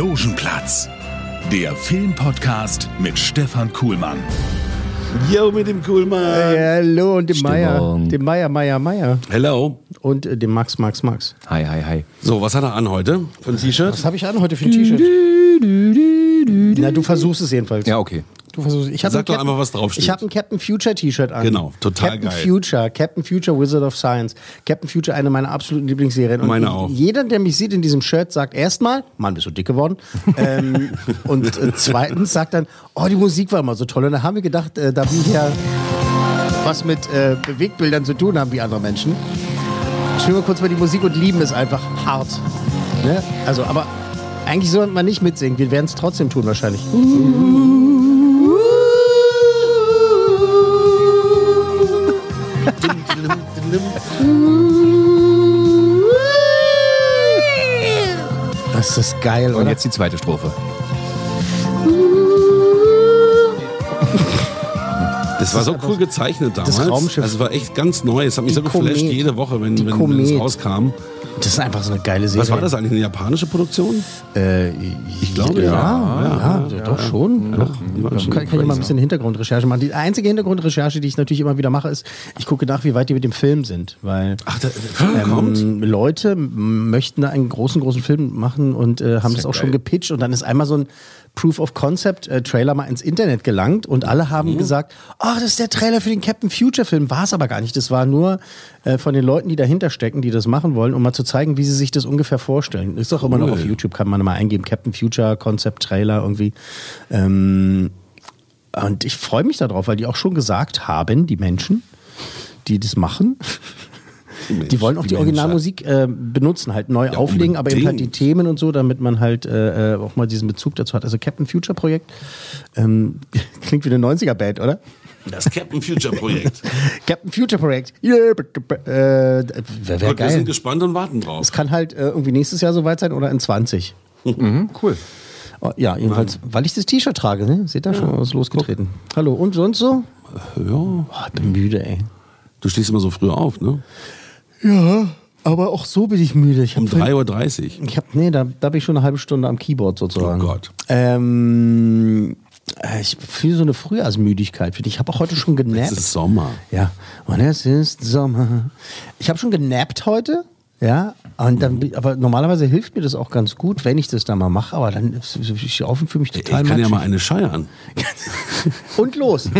Logenplatz, der Filmpodcast mit Stefan Kuhlmann. Yo, mit dem Kuhlmann. Hallo und dem. Meier, dem Meier, Meier, Meier Hello. und äh, dem Max, Max, Max. Hi, hi, hi. So, was hat er an heute für ein T-Shirt? Was habe ich an heute für ein T-Shirt? Na, du versuchst es jedenfalls. Ja, okay. Du versuchst es. Ich Sag doch Captain- einfach, was draufsteht. Ich habe ein Captain Future T-Shirt an. Genau, total Captain geil. Future, Captain Future Wizard of Science. Captain Future, eine meiner absoluten Lieblingsserien. Und Meine auch. Jeder, der mich sieht in diesem Shirt, sagt erstmal, Mann, bist du dick geworden. ähm, und äh, zweitens sagt dann, oh, die Musik war immer so toll. Und da haben wir gedacht, äh, da wir ja was mit äh, Bewegtbildern zu tun haben wie andere Menschen, spielen wir kurz mal die Musik und lieben es einfach hart. Ne? Also, aber eigentlich sollte man nicht mitsingen. Wir werden es trotzdem tun wahrscheinlich. Das ist geil, Und oder? jetzt die zweite Strophe. Das war so cool gezeichnet damals. Das Raumschiff. Also es war echt ganz neu. Es hat mich Die so geflasht Komet. jede Woche, wenn, Die wenn, wenn es Komet. rauskam. Das ist einfach so eine geile Serie. Was war das eigentlich? Eine japanische Produktion? Äh, ich glaube, ja. ja. Ja, doch schon. doch. schon kann, kann ich mal ein bisschen Hintergrundrecherche machen. Die einzige Hintergrundrecherche, die ich natürlich immer wieder mache, ist, ich gucke nach, wie weit die mit dem Film sind. Weil Ach, der, der Film kommt? ähm, Leute möchten da einen großen, großen Film machen und äh, haben das auch schon gepitcht. Und dann ist einmal so ein Proof of Concept äh, Trailer mal ins Internet gelangt und alle Mhm. haben gesagt, ach, das ist der Trailer für den Captain Future Film. War es aber gar nicht. Das war nur äh, von den Leuten, die dahinter stecken, die das machen wollen, um mal zu zeigen, wie sie sich das ungefähr vorstellen. Ist doch immer noch Cool. auf YouTube, kann man mal eingeben, Captain Future Concept Trailer irgendwie. Ähm, und ich freue mich darauf, weil die auch schon gesagt haben, die Menschen, die das machen, die wollen auch die, Menschen. Originalmusik äh, benutzen, halt neu Ja, auflegen, aber eben halt die. Themen und so, damit man halt äh, äh, auch mal diesen Bezug dazu hat. Also Captain Future Projekt ähm, klingt wie eine 90er-Band, oder? Das Captain Future Projekt. Captain Future Projekt. Yeah, b- b- äh, wäre wär Und wir geil. sind gespannt und warten drauf. Es kann halt äh, irgendwie nächstes Jahr soweit sein oder in 20. Cool. Oh, ja, jedenfalls, weil ich das T-Shirt trage, ne? Seht ihr schon, was losgetreten. Hallo, und sonst so? Ja, Oh, ich bin müde, ey. du stehst immer so früh auf, ne? Ja, aber auch so bin ich müde. Ich Um vorhin- 3.30 Uhr. Ich hab, nee, da, da bin ich schon eine halbe Stunde am Keyboard sozusagen. Oh Gott. Ähm, äh, ich fühle so eine Frühjahrsmüdigkeit. Ich Ich habe auch heute schon Es genappt. ist Sommer. Ja, und es ist Sommer. Ich habe schon genappt heute. Ja, und dann, aber normalerweise hilft mir das auch ganz gut, wenn ich das dann mal mache. Aber dann ist- ich auf und fühle mich Ich total kann ja matschig. mal eine scheiern. Und los.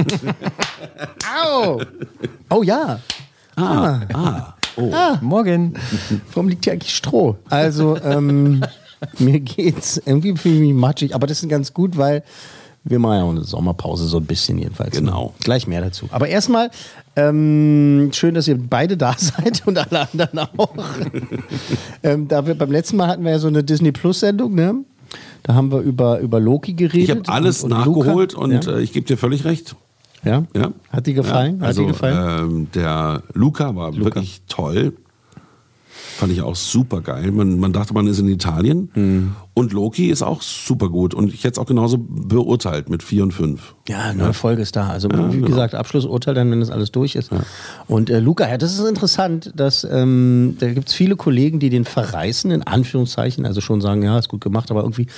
Au. Oh ja. Ah, ah. Oh. Morgen. Warum liegt hier eigentlich Stroh? Also, ähm, mir geht's irgendwie fühle ich mich matschig, aber das ist ganz gut, weil wir machen ja auch eine Sommerpause, so ein bisschen jedenfalls. ne? Genau. Gleich mehr dazu. Aber erstmal, ähm, schön, dass ihr beide da seid und alle anderen auch. ähm, da wir, beim letzten Mal hatten wir ja so eine Disney Plus-Sendung, ne? Da haben wir über, über Loki geredet. Ich habe alles und, und nachgeholt Luca. und ja. äh, ich gebe dir völlig recht. ja? Ja. Hat die gefallen? Ja, Hat also, die gefallen? Ähm, der Luca war wirklich toll. Fand ich auch super geil. Man, man dachte, man ist in Italien. Hm. Und Loki ist auch super gut. Und ich hätte es auch genauso beurteilt mit 4 und 5. Ja, neue Folge ist da. Also wie genau. gesagt, Abschlussurteil dann, wenn das alles durch ist. Und äh, Luca, ja, das ist interessant, dass ähm, da gibt es viele Kollegen, die den verreißen, in Anführungszeichen, also schon sagen, ja, ist gut gemacht, aber irgendwie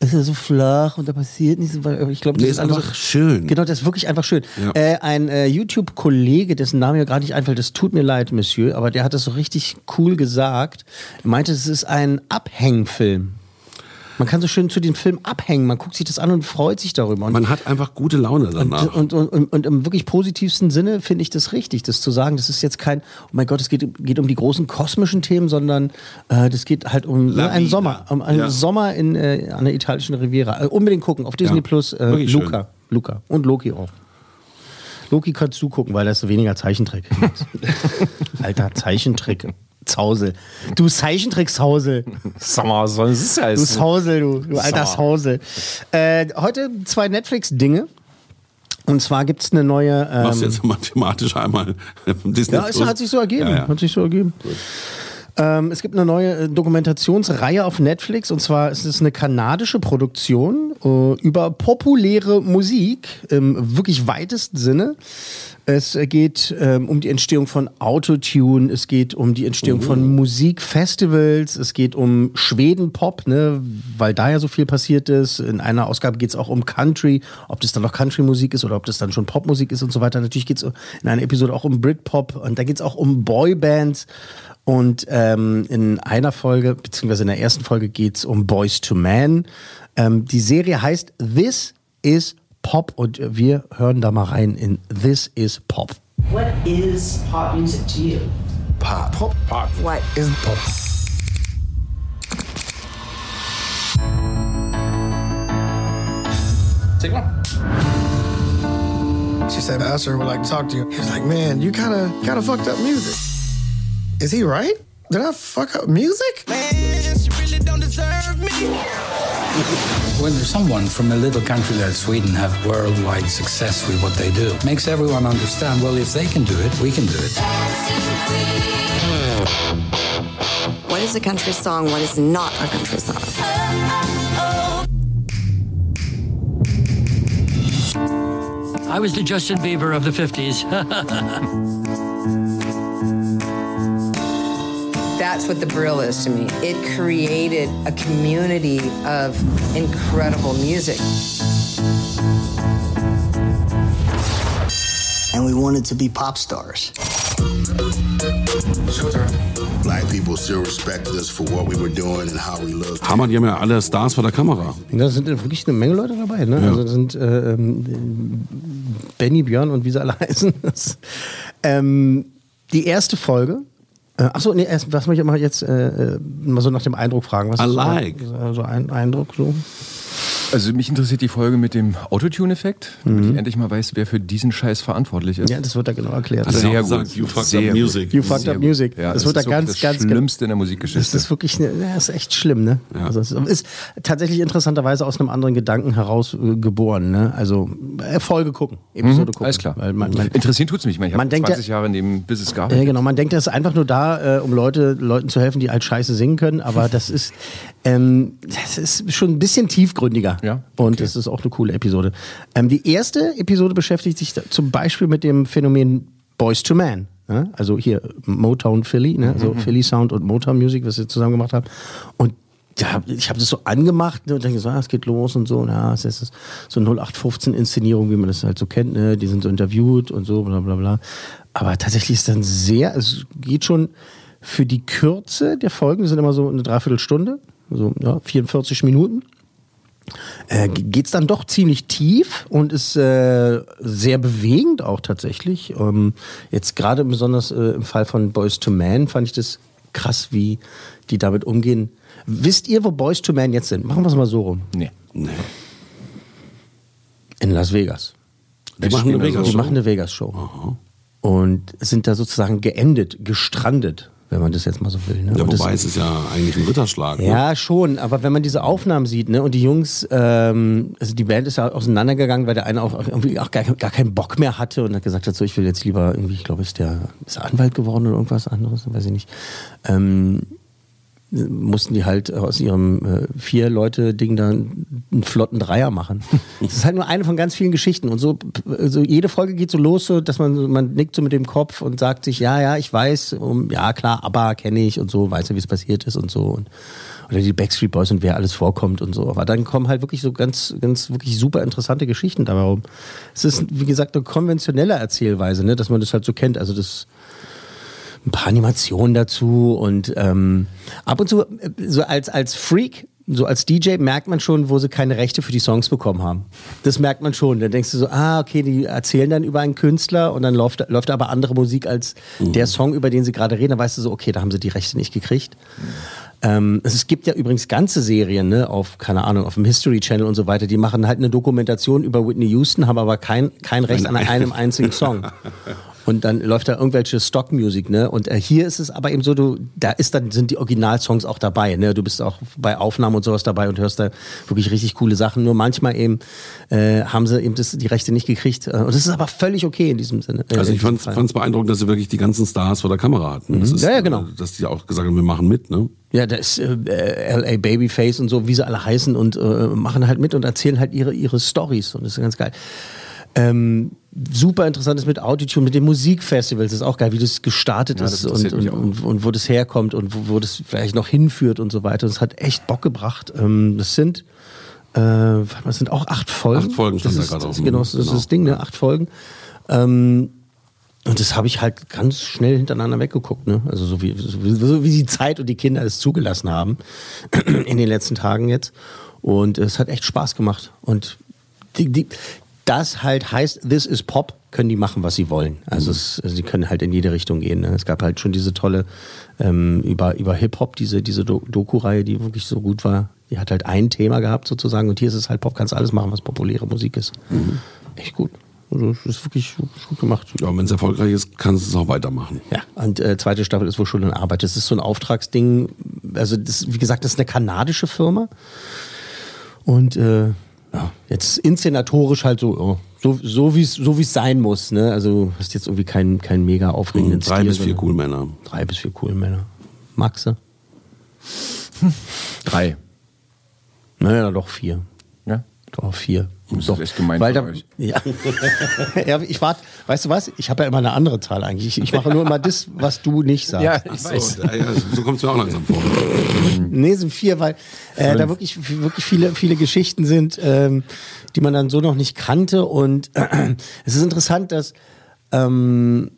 ist er so flach und da passiert nichts. Ich glaube, das Nee, ist ist einfach schön. Genau, das ist wirklich einfach schön. Ja. Äh, ein äh, YouTube-Kollege, dessen Name mir gerade nicht einfällt, das tut mir leid, Monsieur, aber der hat das so richtig cool gesagt. Er meinte, es ist ein Abhängfilm. Man kann so schön zu dem Film abhängen. Man guckt sich das an und freut sich darüber. Und Man hat einfach gute Laune danach. und, und, und, und im wirklich positivsten Sinne finde ich das richtig, das zu sagen. Das ist jetzt kein, oh mein Gott, es geht, geht um die großen kosmischen Themen, sondern äh, das geht halt um ne, einen. Sommer, um einen Ja. Sommer in, äh, an der italischen Riviera. Äh, unbedingt gucken, auf Disney Ja, Plus, äh, Luca. Luca. Und Loki auch. Loki kannst du gucken, weil das weniger Zeichentrick. Alter, Zeichentrick. Zeichentrickshausel. Du Zeichentrickshausel. Sag mal, was soll das Du heißen? Sausel, du, du alter Sausel. Äh, heute zwei Netflix-Dinge. Und zwar gibt es eine neue. Ähm, Machst du jetzt mathematisch einmal Disney ja, es hat sich so ergeben. Ja, ja. Hat sich so ergeben. Ähm, es gibt eine neue äh, Dokumentationsreihe auf Netflix und zwar ist es eine kanadische Produktion äh, über populäre Musik im wirklich weitesten Sinne. Es geht ähm, um die Entstehung von Autotune, es geht um die Entstehung von Musikfestivals, es geht um Schweden-Pop, ne, weil da ja so viel passiert ist. In einer Ausgabe geht es auch um Country, ob das dann noch Country-Musik ist oder ob das dann schon Popmusik ist und so weiter. Natürlich geht es in einer Episode auch um Britpop und da geht es auch um Boybands. Und ähm, in einer Folge, beziehungsweise in der ersten Folge geht es um Boys to Men. Ähm, die Serie heißt This is Pop und wir hören da mal rein in This is Pop. What is pop music to you? Pop. Pop. Pop. What is pop? Take one. She said, Usher would like to talk to you. He was like, man, you kind of kind of fucked up music. Is he right? Did I fuck up music? Man, she really don't deserve me. When someone from a little country like Sweden have worldwide success with what they do, makes everyone understand, well, if they can do it, we can do it. What is a country song? What is not a country song? I was the Justin Bieber of the 50s. That's what the Brill is to me. It created a community of incredible music. and we wanted to be pop stars. Black people still respected us for what we were doing and how we looked. Hammer, die haben ja alle Stars vor der Kamera. Da sind wirklich eine Menge Leute dabei. Ne? Ja. Also da sind äh, ähm, Benny, Björn und wie sie alle heißen. Das, ähm, die erste Folge. Äh, achso, nee, erst, was muss ich mal jetzt äh, äh, mal so nach dem Eindruck fragen. Was I ist. So, so ein Eindruck so? Also mich interessiert die Folge mit dem Autotune-Effekt, damit ich endlich mal weiß, wer für diesen Scheiß verantwortlich ist. Ja, das wird da genau erklärt. Er ja Sehr gesagt, gut. you fucked Sehr up gut. music. You fucked Sehr up music. Ja, das, das wird da ist wirklich ganz, das ganz, Schlimmste in der Das Musikgeschichte. ist wirklich, ne, das ist echt schlimm, ne? Also es ist tatsächlich interessanterweise aus einem anderen Gedanken heraus äh, geboren, ne? Also äh, Folge gucken, Episode gucken. Alles klar. Weil man, man, Interessieren tut's mich. Ich meine, ich Man habe denkt ja- 20 Jahre in dem Business Ja, gearbeitet. genau. Man denkt, das ist einfach nur da, äh, um Leute, Leuten zu helfen, die halt scheiße singen können. Aber das ist, ähm, das ist schon ein bisschen tiefgründiger. Ja, Und das ist auch eine coole Episode. Ähm, die erste Episode beschäftigt sich zum Beispiel mit dem Phänomen Boys to Man. Ne? Also hier Motown Philly, ne? also Philly Sound und Motown Music, was wir zusammen gemacht haben. Und ja, ich habe das so angemacht ne, und denke so, ah, es geht los und so. Ja, es ist so 0815-Inszenierung, wie man das halt so kennt. Ne? Die sind so interviewt und so, bla bla bla. Aber tatsächlich ist dann sehr, es geht schon für die Kürze der Folgen, die sind immer so eine Dreiviertelstunde, so ja, 44 Minuten. Äh, geht es dann doch ziemlich tief und ist äh, sehr bewegend auch tatsächlich. Ähm, jetzt gerade besonders äh, im Fall von Boys to Man fand ich das krass, wie die damit umgehen. Wisst ihr, wo Boys to Man jetzt sind? Machen wir es mal so rum. Nee. Nee. In Las Vegas. Die machen eine Vegas Die Show. machen eine Vegas-Show. Und sind da sozusagen geendet, gestrandet, wenn man das jetzt mal so will. Ne? Ja, Und das- wobei es ist ja eigentlich ein Ritterschlag. Ne? Ja, schon, aber wenn man diese Aufnahmen sieht, ne, und die Jungs, ähm, also die Band ist ja auseinandergegangen, weil der eine auch irgendwie auch gar, gar keinen Bock mehr hatte und hat gesagt hat, so, ich will jetzt lieber irgendwie, ich glaube, ist der ist Anwalt geworden oder irgendwas anderes, weiß ich nicht. Ähm, mussten die halt aus ihrem äh, vier Leute Ding da einen flotten Dreier machen. Das ist halt nur eine von ganz vielen Geschichten und so also jede Folge geht so los, so dass man man nickt so mit dem Kopf und sagt sich ja ja ich weiß um, ja klar aber kenne ich und so weiß ja wie es passiert ist und so und oder die Backstreet Boys und wer alles vorkommt und so. Aber dann kommen halt wirklich so ganz, ganz wirklich super interessante Geschichten dabei rum. Es ist, wie gesagt, eine konventionelle Erzählweise, ne, dass man das halt so kennt. Also das ein paar Animationen dazu und ähm, ab und zu äh, so als als Freak so als DJ merkt man schon, wo sie keine Rechte für die Songs bekommen haben. Das merkt man schon. Dann denkst du so, ah, okay, die erzählen dann über einen Künstler und dann läuft, läuft aber andere Musik als der Song, über den sie gerade reden. Dann weißt du so, okay, da haben sie die Rechte nicht gekriegt. Ähm, es gibt ja übrigens ganze Serien, ne, auf, keine Ahnung, auf dem History Channel und so weiter, die machen halt eine Dokumentation über Whitney Houston, haben aber kein, kein Recht an einem einzigen Song. Und dann läuft da irgendwelche Stockmusik, ne? Und äh, hier ist es aber eben so, du, da ist dann, sind die Originalsongs auch dabei, ne? Du bist auch bei Aufnahmen und sowas dabei und hörst da wirklich richtig coole Sachen. Nur manchmal eben äh, haben sie eben das, die Rechte nicht gekriegt. Äh, Und das ist aber völlig okay in diesem Sinne. äh, Also ich diesem fand es beeindruckend, dass sie wirklich die ganzen Stars vor der Kamera hatten. Das Mhm. ist, Ja, ja, genau. äh, Dass die auch gesagt haben, wir machen mit, ne? Ja, da ist äh, LA Babyface und so, wie sie alle heißen und äh, machen halt mit und erzählen halt ihre, ihre Stories und das ist ganz geil. Ähm, super interessant ist mit Autotune, mit den Musikfestivals, das ist auch geil, wie das gestartet Ja, das ist und, und, und, und wo das herkommt und wo, wo das vielleicht noch hinführt und so weiter. Das hat echt Bock gebracht. Ähm, das sind äh, das sind auch acht Folgen. Acht Folgen das da ist, gerade das Genau, das ist genau. das Ding, ne? Acht Folgen. Ähm, und das habe ich halt ganz schnell hintereinander weggeguckt, ne? Also so wie, so, wie, so wie die Zeit und die Kinder es zugelassen haben in den letzten Tagen jetzt. Und es hat echt Spaß gemacht. Und die, die, das halt heißt, this is Pop, können die machen, was sie wollen. Also, es, also sie können halt in jede Richtung gehen. Ne? Es gab halt schon diese tolle ähm, über, über Hip-Hop, diese, diese Do- Doku-Reihe, die wirklich so gut war. Die hat halt ein Thema gehabt sozusagen. Und hier ist es halt Pop, kannst alles machen, was populäre Musik ist. Echt gut. Also, es ist wirklich, wirklich gut gemacht. Ja, wenn es erfolgreich ist, kannst du es auch weitermachen. Ja, und äh, zweite Staffel ist wohl schon in Arbeit. Das ist so ein Auftragsding. Also, das, wie gesagt, das ist eine kanadische Firma. Und äh, ja, jetzt inszenatorisch halt so, oh, so, so wie es so wie's sein muss. Ne? Also, du hast jetzt irgendwie keinen keinen mega aufregenden Drei Stil, bis vier cool Männer. Drei bis vier cool Männer. Maxe? Drei. Naja, doch vier. Doch, vier. Das Doch. ist echt gemein Weil da, euch. Ja. ja, ich warte, weißt du was? Ich habe ja immer eine andere Zahl eigentlich. Ich, ich mache nur immer das, was du nicht sagst. Ja, ich weiß. So, so kommt es mir auch langsam vor. Nee, sind vier, weil äh, da wirklich, wirklich viele, viele Geschichten sind, ähm, die man dann so noch nicht kannte. Und äh, es ist interessant, dass ähm,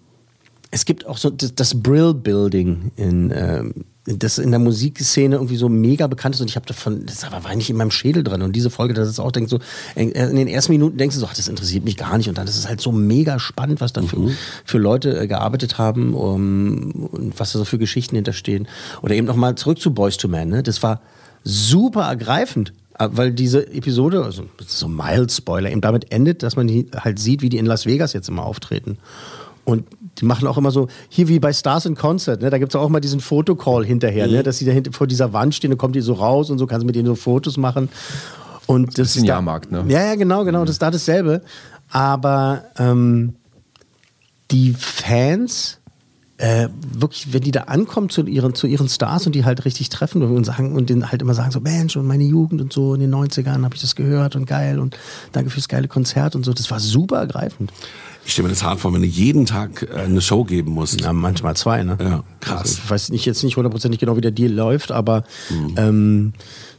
es gibt auch so das, das Brill-Building in, ähm, das in der Musikszene irgendwie so mega bekannt ist und ich habe davon, das war nicht in meinem Schädel drin und diese Folge, das ist auch denkt so, in in den ersten Minuten denkst du so, ach, das interessiert mich gar nicht und dann ist es halt so mega spannend, was dann für, für Leute äh, gearbeitet haben um, und was da so für Geschichten hinterstehen. Oder eben nochmal zurück zu Boys to Men, ne? das war super ergreifend. äh, Weil diese Episode, also so ein Mild-Spoiler, eben damit endet, dass man die halt sieht, wie die in Las Vegas jetzt immer auftreten. Und die machen auch immer so, hier wie bei Stars in Concert, ne, da gibt's auch immer diesen Fotocall hinterher, ne, dass sie da hinter, vor dieser Wand stehen, dann kommt die so raus und so, kannst du mit denen so Fotos machen. Und das bisschen ist da- Jahrmarkt, ne? Ja, ja, genau, genau, das ist da dasselbe. Aber ähm, die Fans, äh, wirklich, wenn die da ankommen zu ihren, zu ihren Stars und die halt richtig treffen und sagen und denen halt immer sagen so, Mensch, und meine Jugend und so in den 90ern habe ich das gehört und geil und danke fürs geile Konzert und so. Das war super ergreifend. Ich stelle mir das hart vor, wenn du jeden Tag äh, eine Show geben musst. Ja, manchmal zwei, ne? Ja, krass. Also, ich weiß nicht, jetzt nicht hundertprozentig genau, wie der Deal läuft, aber ähm,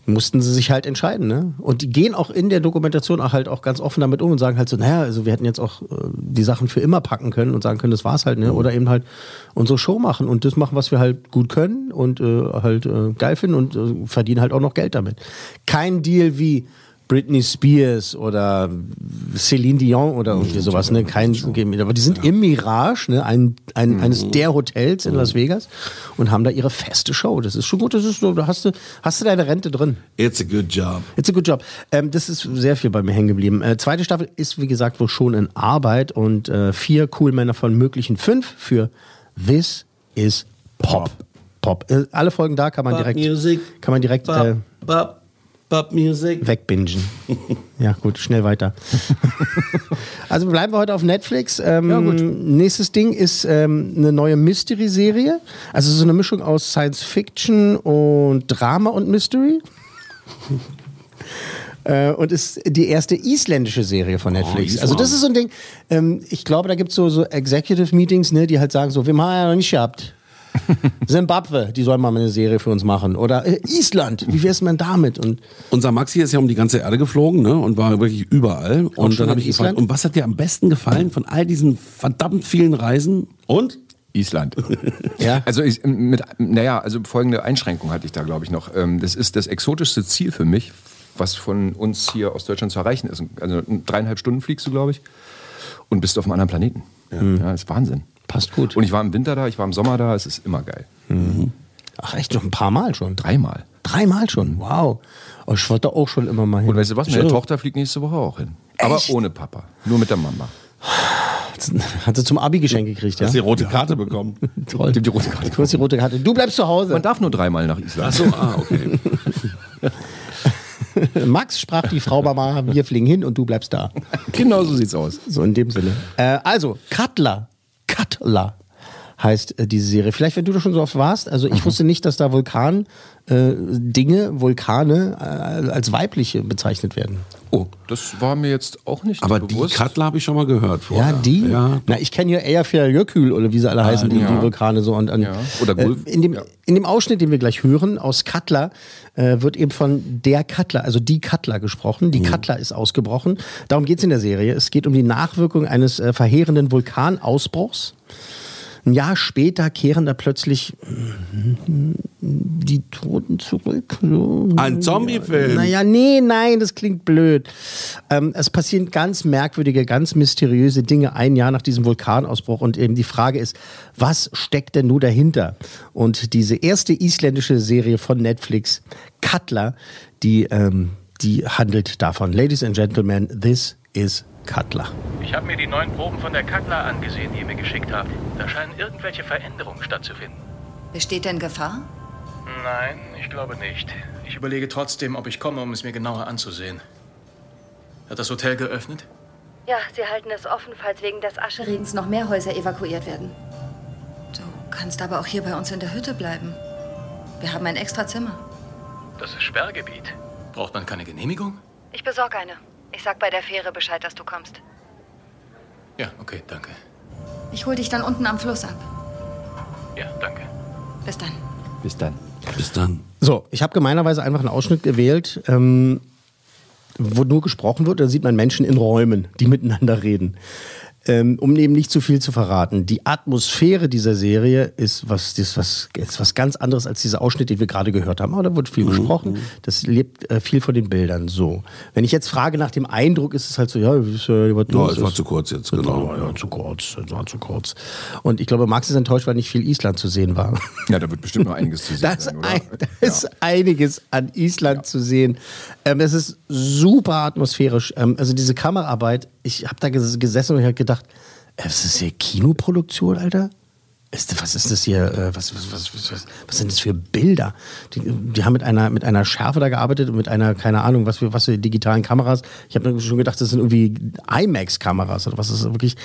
mussten sie sich halt entscheiden, ne? Und die gehen auch in der Dokumentation auch halt auch ganz offen damit um und sagen halt so, naja, also wir hätten jetzt auch äh, die Sachen für immer packen können und sagen können, das war's halt, ne? Oder eben halt unsere Show machen und das machen, was wir halt gut können und äh, halt äh, geil finden und äh, verdienen halt auch noch Geld damit. Kein Deal wie Britney Spears oder Celine Dion oder irgendwie sowas, ne? Kein, aber die sind im Mirage, ne? Ein, ein, eines der Hotels in Las Vegas und haben da ihre feste Show. Das ist schon gut, das ist so, da hast du, hast du deine Rente drin. It's a good job. It's a good job. Ähm, das ist sehr viel bei mir hängen geblieben. Äh, zweite Staffel ist, wie gesagt, wohl schon in Arbeit und äh, vier cool Männer von möglichen fünf für This is Pop. Pop. Äh, alle Folgen da kann man direkt, Music. kann man direkt äh, Bop, Bop Music. wegbingen. ja, gut, schnell weiter. also bleiben wir heute auf Netflix. Ähm, Nächstes Ding ist ähm, eine neue Mystery-Serie. Also so eine Mischung aus Science Fiction und Drama und Mystery. Äh, und ist die erste isländische Serie von Netflix. Island. also das ist so ein Ding, ähm, ich glaube, da gibt es so, so Executive Meetings, ne, die halt sagen so, wir haben ja noch nicht gehabt. Zimbabwe, die sollen mal eine Serie für uns machen. Oder äh, Island, wie wär's denn damit? Und Unser Maxi ist ja um die ganze Erde geflogen ne, und war wirklich überall. Und dann habe ich gefragt, Island? und was hat dir am besten gefallen von all diesen verdammt vielen Reisen? Und? Island. Ja. Also ich, mit, naja, also folgende Einschränkung hatte ich da, glaube ich, noch. Ähm, Das ist das exotischste Ziel für mich, was von uns hier aus Deutschland zu erreichen ist. Also dreieinhalb Stunden fliegst du, glaube ich, und bist auf einem anderen Planeten. Ja, das ist Wahnsinn. Passt gut. Und ich war im Winter da, ich war im Sommer da, es ist immer geil. Ach echt, noch ein paar Mal schon. Dreimal. Dreimal schon, wow. Oh, ich wollte auch schon immer mal hin. Und weißt du was, meine. Tochter fliegt nächste Woche auch hin. Aber Echt? ohne Papa, nur mit der Mama. Hat sie zum Abi geschenk gekriegt, ja? Hast du die rote Karte bekommen? Toll. Die rote Karte. Du hast die rote Karte. Du bleibst zu Hause. Man darf nur dreimal nach Island. Achso, ah, okay. Max sprach die Frau Mama, wir fliegen hin und du bleibst da. Genau so sieht's aus. So in dem Sinne. Äh, also, Cutler. Cutler heißt äh, diese Serie. Vielleicht, wenn du da schon so oft warst. Also, ich wusste nicht, dass da Vulkan äh, Dinge, Vulkane äh, als weibliche bezeichnet werden. Oh, das war mir jetzt auch nicht Aber die bewusst. Katla habe ich schon mal gehört vorher. Ja, die? Ja. Na, ich kenne ja Eyjafjallajökull oder wie sie alle heißen, die, ja. die Vulkane so. Und, und, Ja. Oder Gulf. äh, in, dem, Ja. in dem Ausschnitt, den wir gleich hören, aus Cutler, äh, wird eben von der Cutler, also die Cutler gesprochen. Mhm. Die Cutler ist ausgebrochen. Darum geht es in der Serie. Es geht um die Nachwirkung eines äh, verheerenden Vulkanausbruchs. Ein Jahr später kehren da plötzlich mm, die Toten zurück. So. Ein Zombie-Film. Naja, nee, nein, das klingt blöd. Ähm, es passieren ganz merkwürdige, ganz mysteriöse Dinge ein Jahr nach diesem Vulkanausbruch. Und eben die Frage ist, was steckt denn nur dahinter? Und diese erste isländische Serie von Netflix, Cutler, die, ähm, die handelt davon. Ladies and Gentlemen, this is Cutler. Ich habe mir die neuen Proben von der Katla angesehen, die ihr mir geschickt habt. Da scheinen irgendwelche Veränderungen stattzufinden. Besteht denn Gefahr? Nein, ich glaube nicht. Ich überlege trotzdem, ob ich komme, um es mir genauer anzusehen. Hat das Hotel geöffnet? Ja, sie halten es offen, falls wegen des Ascheregens noch mehr Häuser evakuiert werden. Du kannst aber auch hier bei uns in der Hütte bleiben. Wir haben ein extra Zimmer. Das ist Sperrgebiet. Braucht man keine Genehmigung? Ich besorge eine. Ich sag bei der Fähre Bescheid, dass du kommst. Ja, okay, danke. Ich hol dich dann unten am Fluss ab. Ja, danke. Bis dann. Bis dann. Bis dann. So, ich habe gemeinerweise einfach einen Ausschnitt gewählt, ähm, wo nur gesprochen wird. Da sieht man Menschen in Räumen, die miteinander reden. Ähm, um eben nicht zu viel zu verraten. Die Atmosphäre dieser Serie ist was, ist was, ist was ganz anderes als dieser Ausschnitt, den wir gerade gehört haben. Aber da wird viel gesprochen. Das lebt äh, viel von den Bildern. So. Wenn ich jetzt frage nach dem Eindruck, ist es halt so, ja, ist, äh, was Ja, es war zu kurz jetzt, Ja, genau. ja, zu kurz, es war zu kurz. Und ich glaube, Max ist enttäuscht, weil nicht viel Island zu sehen war. Ja, da wird bestimmt noch einiges zu sehen Da ist, sein, oder? ein, da ist einiges an Island zu sehen. Ähm, es ist super atmosphärisch. Ähm, also diese Kameraarbeit, ich habe da ges- gesessen und ich habe gedacht, äh, ist hier Kinoproduktion, Alter? Ist, was ist das hier? Äh, was, was, was, was, sind das für Bilder? Die, die haben mit einer, mit einer Schärfe da gearbeitet und mit einer, keine Ahnung, was für, was für digitalen Kameras. Ich habe schon gedacht, das sind irgendwie IMAX-Kameras oder was. Das ist wirklich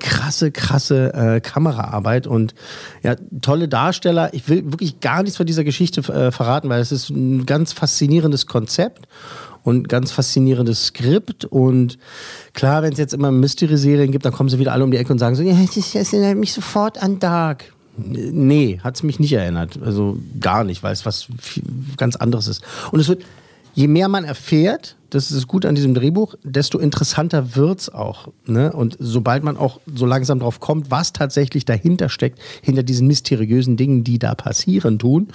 krasse, krasse äh, Kameraarbeit und ja, tolle Darsteller. Ich will wirklich gar nichts von dieser Geschichte äh, verraten, weil es ist ein ganz faszinierendes Konzept und ganz faszinierendes Skript. Und klar, wenn es jetzt immer Mystery-Serien gibt, dann kommen sie wieder alle um die Ecke und sagen so, ja, das erinnert mich sofort an Dark. Nee, hat es mich nicht erinnert. Also gar nicht, weil es was ganz anderes ist. Und es wird, je mehr man erfährt, das ist gut an diesem Drehbuch, desto interessanter wird's auch. Ne? Und sobald man auch so langsam drauf kommt, was tatsächlich dahinter steckt, hinter diesen mysteriösen Dingen, die da passieren tun,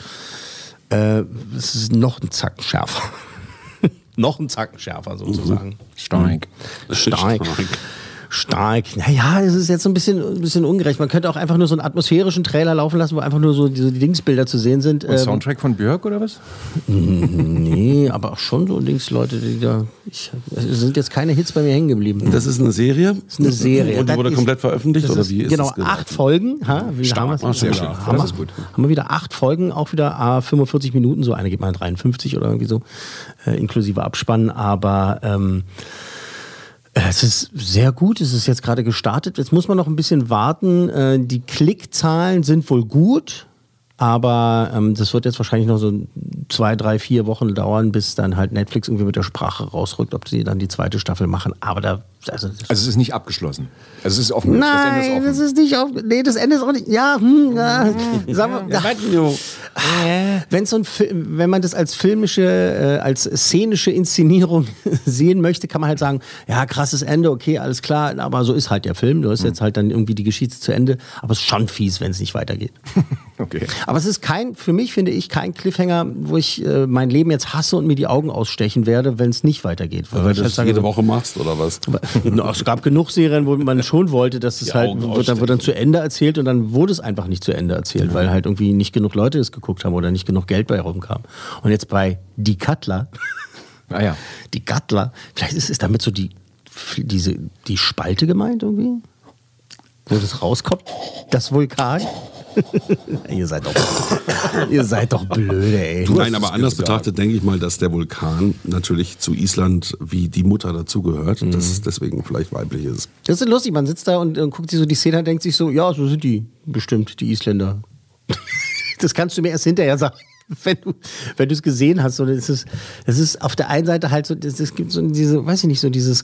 äh, es ist noch ein Zacken schärfer. Noch ein Zacken schärfer sozusagen. Stark. Stark. Stark. Naja, es ist jetzt so ein bisschen, ein bisschen ungerecht. Man könnte auch einfach nur so einen atmosphärischen Trailer laufen lassen, wo einfach nur so diese Dingsbilder zu sehen sind. Und Ähm, Soundtrack von Björk oder was? Nee, aber auch schon so Linksleute, die da. Ich, es sind jetzt keine Hits bei mir hängen geblieben. Das ist eine Serie? Das ist eine Serie. Und die Das wurde ist- komplett veröffentlicht? das Oder ist, wie ist Genau, das acht Folgen. Ha? Wie Stark. haben sehr Ja, schön. Haben, Das wir, ist gut. haben wir wieder acht Folgen, auch wieder ah, 45 Minuten, so eine geht mal 53 oder irgendwie so, äh, inklusive Abspann. Aber ähm, es ist sehr gut, es ist jetzt gerade gestartet. Jetzt muss man noch ein bisschen warten. Äh, die Klickzahlen sind wohl gut, aber ähm, das wird jetzt wahrscheinlich noch so zwei, drei, vier Wochen dauern, bis dann halt Netflix irgendwie mit der Sprache rausrückt, ob sie dann die zweite Staffel machen. Aber da. Also, Also es ist nicht abgeschlossen. Also es ist offen. das Ende ist Nein, offen. das ist nicht auf. Nee, das Ende ist auch nicht. Ja, hm, ja. Sagen wir, wenn so ein Film, wenn man das als filmische, äh, als szenische Inszenierung sehen möchte, kann man halt sagen, ja, krasses Ende, okay, alles klar, aber so ist halt der Film. Du hast Hm. jetzt halt dann irgendwie die Geschichte zu Ende, aber es ist schon fies, wenn es nicht weitergeht. Okay. Aber es ist kein, für mich finde ich, kein Cliffhanger, wo ich äh, mein Leben jetzt hasse und mir die Augen ausstechen werde, wenn es nicht weitergeht. Weil du ich halt das sage, jede Woche machst, oder was? Na, es gab genug Serien, wo man schon wollte, dass es Die halt wird dann, wird dann zu Ende erzählt und dann wurde es einfach nicht zu Ende erzählt, weil halt irgendwie nicht genug Leute es geguckt haben oder nicht genug Geld bei rumkam. Und jetzt bei Die Cutler, Ah ja. Die Cutler, vielleicht ist es damit so die, diese, die Spalte gemeint irgendwie? wo das rauskommt? Das Vulkan? ihr, seid doch, ihr seid doch blöde, ey. Nein, aber anders betrachtet denke ich mal, dass der Vulkan natürlich zu Island wie die Mutter dazugehört, Mhm. dass es deswegen vielleicht weiblich ist. Das ist lustig, man sitzt da und, und guckt sich so die Szene und denkt sich so, ja, so sind die bestimmt, die Isländer. das kannst du mir erst hinterher sagen. Wenn du wenn du es gesehen hast, so, das ist das ist auf der einen Seite halt so, das, es gibt so diese, weiß ich nicht, so dieses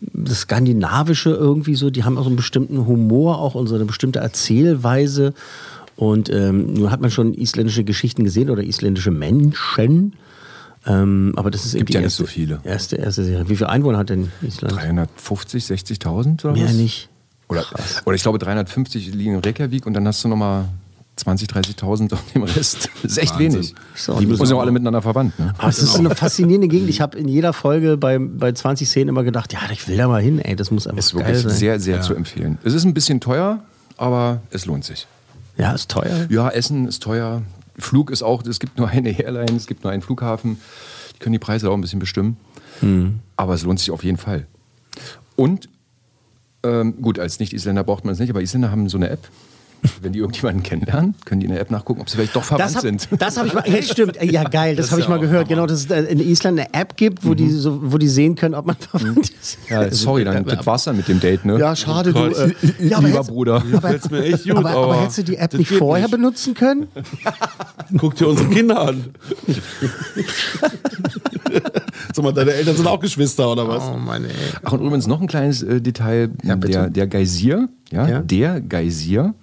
Das, Skandinavische irgendwie so, die haben auch so einen bestimmten Humor, auch und so eine bestimmte Erzählweise. Und ähm, nun hat man schon isländische Geschichten gesehen oder isländische Menschen. Ähm, aber das ist Gibt irgendwie ja die nicht so erste, viele. erste, erste Serie. Wie viele Einwohner hat denn Island? 350, 60.000 oder Mehr was? nicht. Oder, oder ich glaube 350 liegen in Reykjavik und dann hast du nochmal 20, 30.000 auf dem Rest. Das ist echt Wahnsinn. wenig. So, die und- sind auch alle miteinander verwandt. Ne? Aber es ist so eine faszinierende Gegend. Ich habe in jeder Folge bei, bei 20 Szenen immer gedacht, ja, ich will da mal hin, ey, das muss einfach Ist geil wirklich sein. sehr, sehr zu empfehlen. Es ist ein bisschen teuer, aber es lohnt sich. Ja, ist teuer. Ja, Essen ist teuer. Flug ist auch, es gibt nur eine Airline, es gibt nur einen Flughafen. Die können die Preise auch ein bisschen bestimmen. Hm. Aber es lohnt sich auf jeden Fall. Und ähm, gut, als Nicht-Isländer braucht man es nicht, aber Isländer haben so eine App. Wenn die irgendjemanden kennenlernen, können die in der App nachgucken, ob sie vielleicht doch verwandt Das, hab, sind. das habe ich mal, ja, stimmt, ja geil, das, Das habe ich mal ja auch gehört, genau, dass es äh, in Island eine App gibt, wo, die, so, wo die sehen können, ob man verwandt ist. Ja, sorry, dann das war's dann mit dem Date, ne? Ja, schade, du. Äh, ja, aber Lieber Bruder. Aber, mir echt gut, aber, aber, aber hättest du die App nicht vorher nicht. benutzen können? Guck dir unsere Kinder an. Sag mal, deine Eltern sind auch Geschwister oder was? Oh Mann, ey. Ach, und übrigens noch ein kleines äh, Detail. der, der Geysir, ja, Ja. der Geysir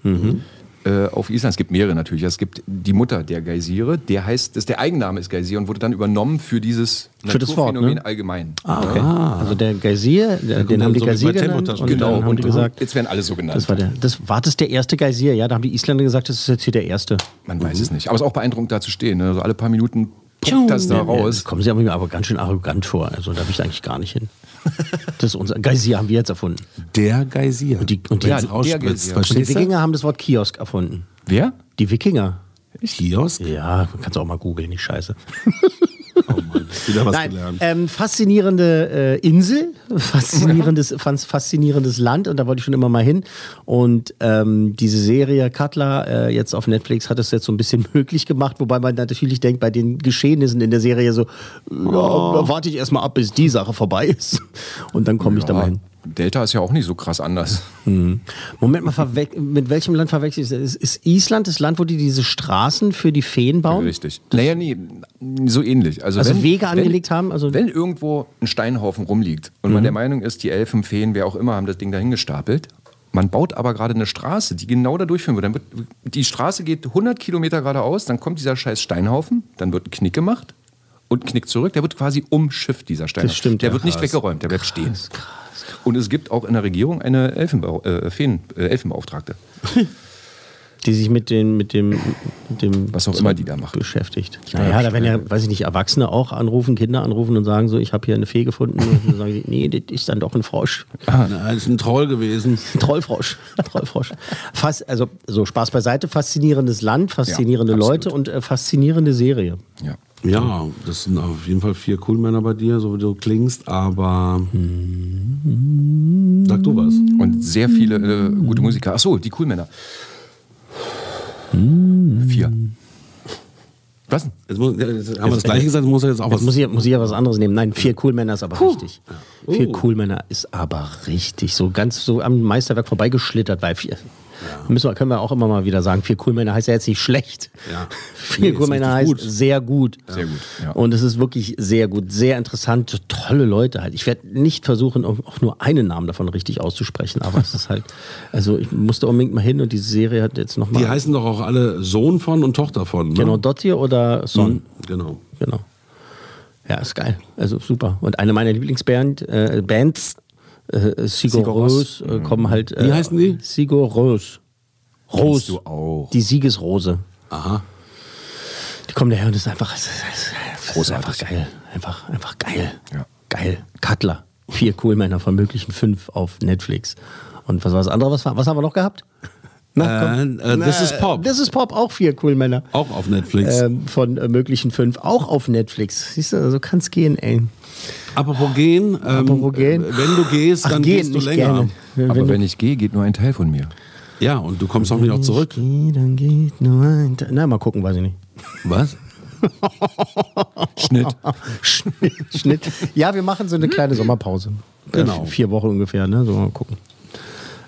äh, auf Island, es gibt mehrere natürlich. Es gibt die Mutter der Geysire, der heißt, das, der Eigenname ist Geysir und wurde dann übernommen für dieses Für das Wort, Naturphänomen ne? allgemein. Ah, okay. Ja. Also der Geysir, der, den haben die so Geysir genannt und Genau, und die gesagt, jetzt werden alle so genannt. das war der, das, war das der erste Geysir? Ja, da haben die Isländer gesagt, das ist jetzt hier der erste. Man weiß es nicht. Aber es ist auch beeindruckend, da zu stehen. Ne? Also alle paar Minuten pumpt das da Ja, raus. Das kommen sie aber, aber ganz schön arrogant vor. Also da will ich eigentlich gar nicht hin. Das ist unser Geysir haben wir jetzt erfunden. Der Geysir. Und die, und die, Ja, der Geysir. und die? Wikinger haben das Wort Kiosk erfunden. Wer? Die Wikinger. Kiosk? Ja, kannst du auch mal googeln, die Scheiße. Oh Mann, wieder was Nein, gelernt. ähm, faszinierende äh, Insel, faszinierendes, fas- faszinierendes Land und da wollte ich schon immer mal hin. Und ähm, diese Serie Cutler äh, jetzt auf Netflix hat es jetzt so ein bisschen möglich gemacht, wobei man natürlich denkt, bei den Geschehnissen in der Serie so, ja, da warte ich erstmal ab, bis die Sache vorbei ist. Und dann komme ich da mal hin. Delta ist ja auch nicht so krass anders. Moment mal, mit welchem Land verwechsel ich das? Ist, ist Island das Land, wo die diese Straßen für die Feen bauen? Richtig. Naja, nee, so ähnlich. Also, Also wenn, Wege wenn, angelegt haben? Also Wenn irgendwo ein Steinhaufen rumliegt und man der Meinung ist, die Elfen, Feen, wer auch immer, haben das Ding dahin gestapelt, man baut aber gerade eine Straße, die genau da durchführen wird. Dann wird. Die Straße geht 100 Kilometer geradeaus, dann kommt dieser scheiß Steinhaufen, dann wird ein Knick gemacht und ein Knick zurück. Der wird quasi umschifft, dieser Steinhaufen. Das stimmt, Der ja. wird nicht Krass. weggeräumt, der bleibt stehen. Und es gibt auch in der Regierung eine Elfenbau äh, Feen, äh, Elfenbeauftragte. die sich mit, den, mit dem, mit dem Was auch immer die da machen. beschäftigt. Naja, da werden ja, weiß ich nicht, Erwachsene auch anrufen, Kinder anrufen und sagen so, ich habe hier eine Fee gefunden. Und dann sagen sie, nee, das ist dann doch ein Frosch. Na, das ist ein Troll gewesen. Trollfrosch. Trollfrosch. Fast, also so Spaß beiseite, faszinierendes Land, faszinierende Ja, Leute und äh, faszinierende Serie. Ja. Ja, das sind auf jeden Fall vier Coolmänner bei dir, so wie du klingst, aber sag du was. Und sehr viele äh, gute Musiker. Achso, die Coolmänner. Vier. Was denn? Jetzt, muss, ja, jetzt haben wir das gleiche gesagt, jetzt muss er jetzt auch Jetzt was. muss ich, muss ich ja was anderes nehmen. Nein, vier Coolmänner ist aber richtig. Vier Coolmänner ist aber richtig. So ganz so am Meisterwerk vorbeigeschlittert, weil vier. Müssen wir, können wir auch immer mal wieder sagen, vier Coolmänner heißt ja jetzt nicht schlecht. Ja. Vier Nee, Coolmänner heißt gut. sehr gut. Sehr gut, ja. Und es ist wirklich sehr gut, sehr interessant, tolle Leute halt. Ich werde nicht versuchen, auch nur einen Namen davon richtig auszusprechen, aber es ist halt, also ich musste unbedingt mal hin und diese Serie hat jetzt nochmal. Die heißen doch auch alle Sohn von und Tochter von. Ne? Genau, Dottir oder Son. Mhm, Genau. Genau. Ja, ist geil. Also super. Und eine meiner Lieblingsbands, äh, Bands, äh, Rose, Rós. äh, kommen halt. Äh, Wie heißen die? Kennst Rose. du auch. Die Siegesrose. Aha. Die kommen daher und das ist einfach, das ist, das ist einfach geil. Einfach, einfach geil. Ja. Geil. Cutler. Vier Coolmänner von möglichen fünf auf Netflix. Und was war das andere? Was, war, was haben wir noch gehabt? Na. Äh, äh, This is Pop. Das ist Pop, auch vier Coolmänner. Auch auf Netflix. Ähm, von äh, möglichen fünf, auch auf Netflix. Siehst du, so kann es gehen, ey. Apropos gehen, ähm, Apropos gehen. äh, wenn du gehst, Ach, dann gehen, gehst du nicht länger. gerne. Aber wenn ich gehe, geht nur ein Teil von mir. Ja, und du kommst auch nicht auch zurück. Geh, dann geht nur ein. Te- Na, mal gucken, weiß ich nicht. Was? Schnitt. Schnitt, Schnitt. Ja, wir machen so eine kleine Sommerpause. Genau. Äh, Vier Wochen ungefähr, ne? So mal gucken.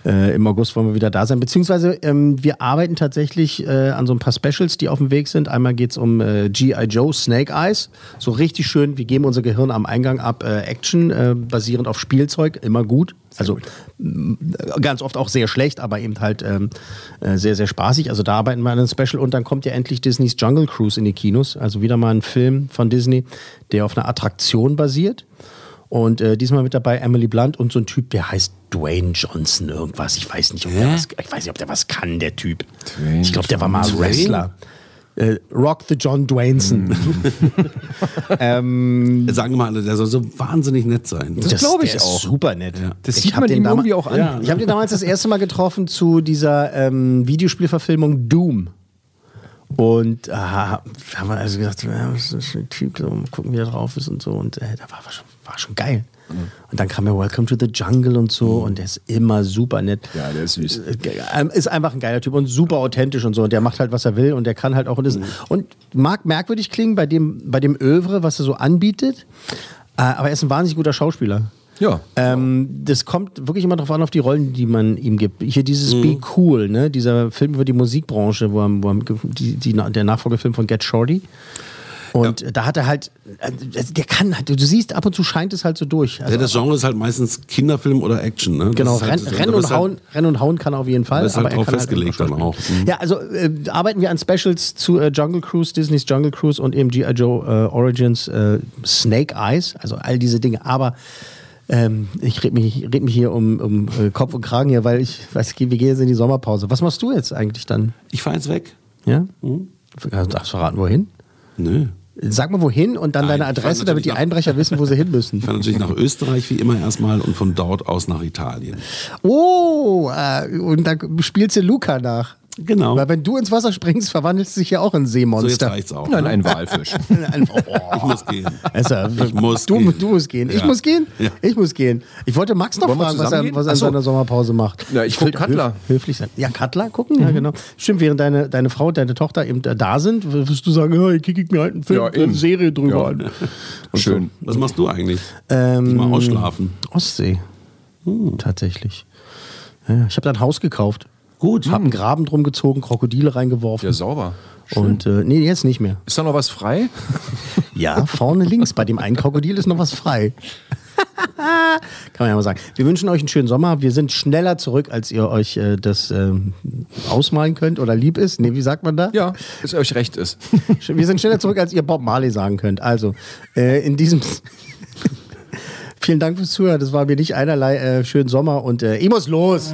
Äh, Im August wollen wir wieder da sein. Beziehungsweise ähm, wir arbeiten tatsächlich äh, an so ein paar Specials, die auf dem Weg sind. Einmal geht es um äh, G.I. Joe Snake Eyes. So richtig schön, wir geben unser Gehirn am Eingang ab. Äh, Action, äh, basierend auf Spielzeug, immer gut. Also ganz oft auch sehr schlecht, aber eben halt ähm, äh, sehr, sehr spaßig. Also da arbeiten wir an einem Special und dann kommt ja endlich Disneys Jungle Cruise in die Kinos. Also wieder mal ein Film von Disney, der auf einer Attraktion basiert. Und äh, diesmal mit dabei Emily Blunt und so ein Typ, der heißt Dwayne Johnson irgendwas. Ich weiß nicht, ob der was, ich weiß nicht, ob der was kann, der Typ. Dwayne ich glaube, der war mal Johnson. Wrestler. Äh, Rock the John Dwayneson. ähm, Sagen mal alle, der soll so wahnsinnig nett sein. das glaub ich der auch. Super nett. Das Ich sieht man den ihm irgendwie auch an. Ja. Ich habe den damals das erste Mal getroffen zu dieser ähm, Videospielverfilmung Doom. Und aha, haben wir also gesagt, ja, was ist das ein Typ, so, gucken, wie er drauf ist und so. Und äh, da war, war, schon, war schon geil. Und dann kam ja Welcome to the Jungle und so. Und der ist immer super nett. Ja, der ist süß. Ähm, Ist einfach ein geiler Typ und super authentisch und so. Und der macht halt, was er will und der kann halt auch. Und, das, und mag merkwürdig klingen bei dem, bei dem Övre, was er so anbietet. Äh, aber er ist ein wahnsinnig guter Schauspieler. Ja. Ähm, das kommt wirklich immer darauf an, auf die Rollen, die man ihm gibt. Hier dieses Be Cool, ne? dieser Film über die Musikbranche, wo wo die, die, der Nachfolgefilm von Get Shorty. Und da hat er halt, äh, der kann halt, du siehst, ab und zu scheint es halt so durch. Also, Ja, das Genre ist halt meistens Kinderfilm oder Action. Ne? Das Genau, ist halt, Renn, und halt- Hauen, Rennen und Hauen kann er auf jeden Fall. Da ist halt aber er drauf kann festgelegt halt dann auch. Mhm. Ja, also äh, arbeiten wir an Specials zu äh, Jungle Cruise, Disneys Jungle Cruise und eben G.I. Joe äh, Origins, äh, Snake Eyes, also all diese Dinge. Aber ähm, ich rede mich, red mich hier um, um äh, Kopf und Kragen hier, weil ich weiß, wir gehen jetzt in die Sommerpause. Was machst du jetzt eigentlich dann? Ich fahre jetzt weg. Ja? Mhm. Darfst du verraten, wohin? Nö. Sag mal wohin und dann Nein, deine Adresse, damit die Einbrecher wissen, wo sie hin müssen. Ich fahre natürlich nach Österreich wie immer erstmal und von dort aus nach Italien. Oh, äh, und dann spielst du Luca nach. Genau. Weil wenn du ins Wasser springst, verwandelst du dich ja auch in So, jetzt Seemonster. reicht's auch. Nein, ne? ein Walfisch. Oh, Ich muss gehen. Also, Ich muss du, gehen. du musst gehen. Ich Ja. muss gehen? Ja. Ich muss gehen. Ich wollte Max noch Wollen fragen, was er, was er in so. seiner Sommerpause macht. Ja, ich will guck Cutler. höf- Höflich sein. Ja, Cutler gucken, ja genau. Stimmt, während deine, deine Frau und deine Tochter eben da- sind, wirst du sagen, ja, ich kicke mir halt einen Film, Ja, eine. Serie drüber Ja. an. Schön. Was machst du eigentlich? Ähm, Mal ausschlafen. Ostsee. Tatsächlich. Ja, ich habe da ein Haus gekauft. Gut. Hab einen Graben drum gezogen, Krokodile reingeworfen. Ja, sauber. Und äh, nee, jetzt nicht mehr. Ist da noch was frei? Ja, vorne links. Bei dem einen Krokodil ist noch was frei. Kann man ja mal sagen. Wir wünschen euch einen schönen Sommer. Wir sind schneller zurück, als ihr euch äh, das ähm, ausmalen könnt oder lieb ist. Nee, wie sagt man da? Ja, es euch recht ist. Wir sind schneller zurück, als ihr Bob Marley sagen könnt. Also, äh, in diesem. Vielen Dank fürs Zuhören. Das war mir nicht einerlei äh, schönen Sommer und äh, ich muss los.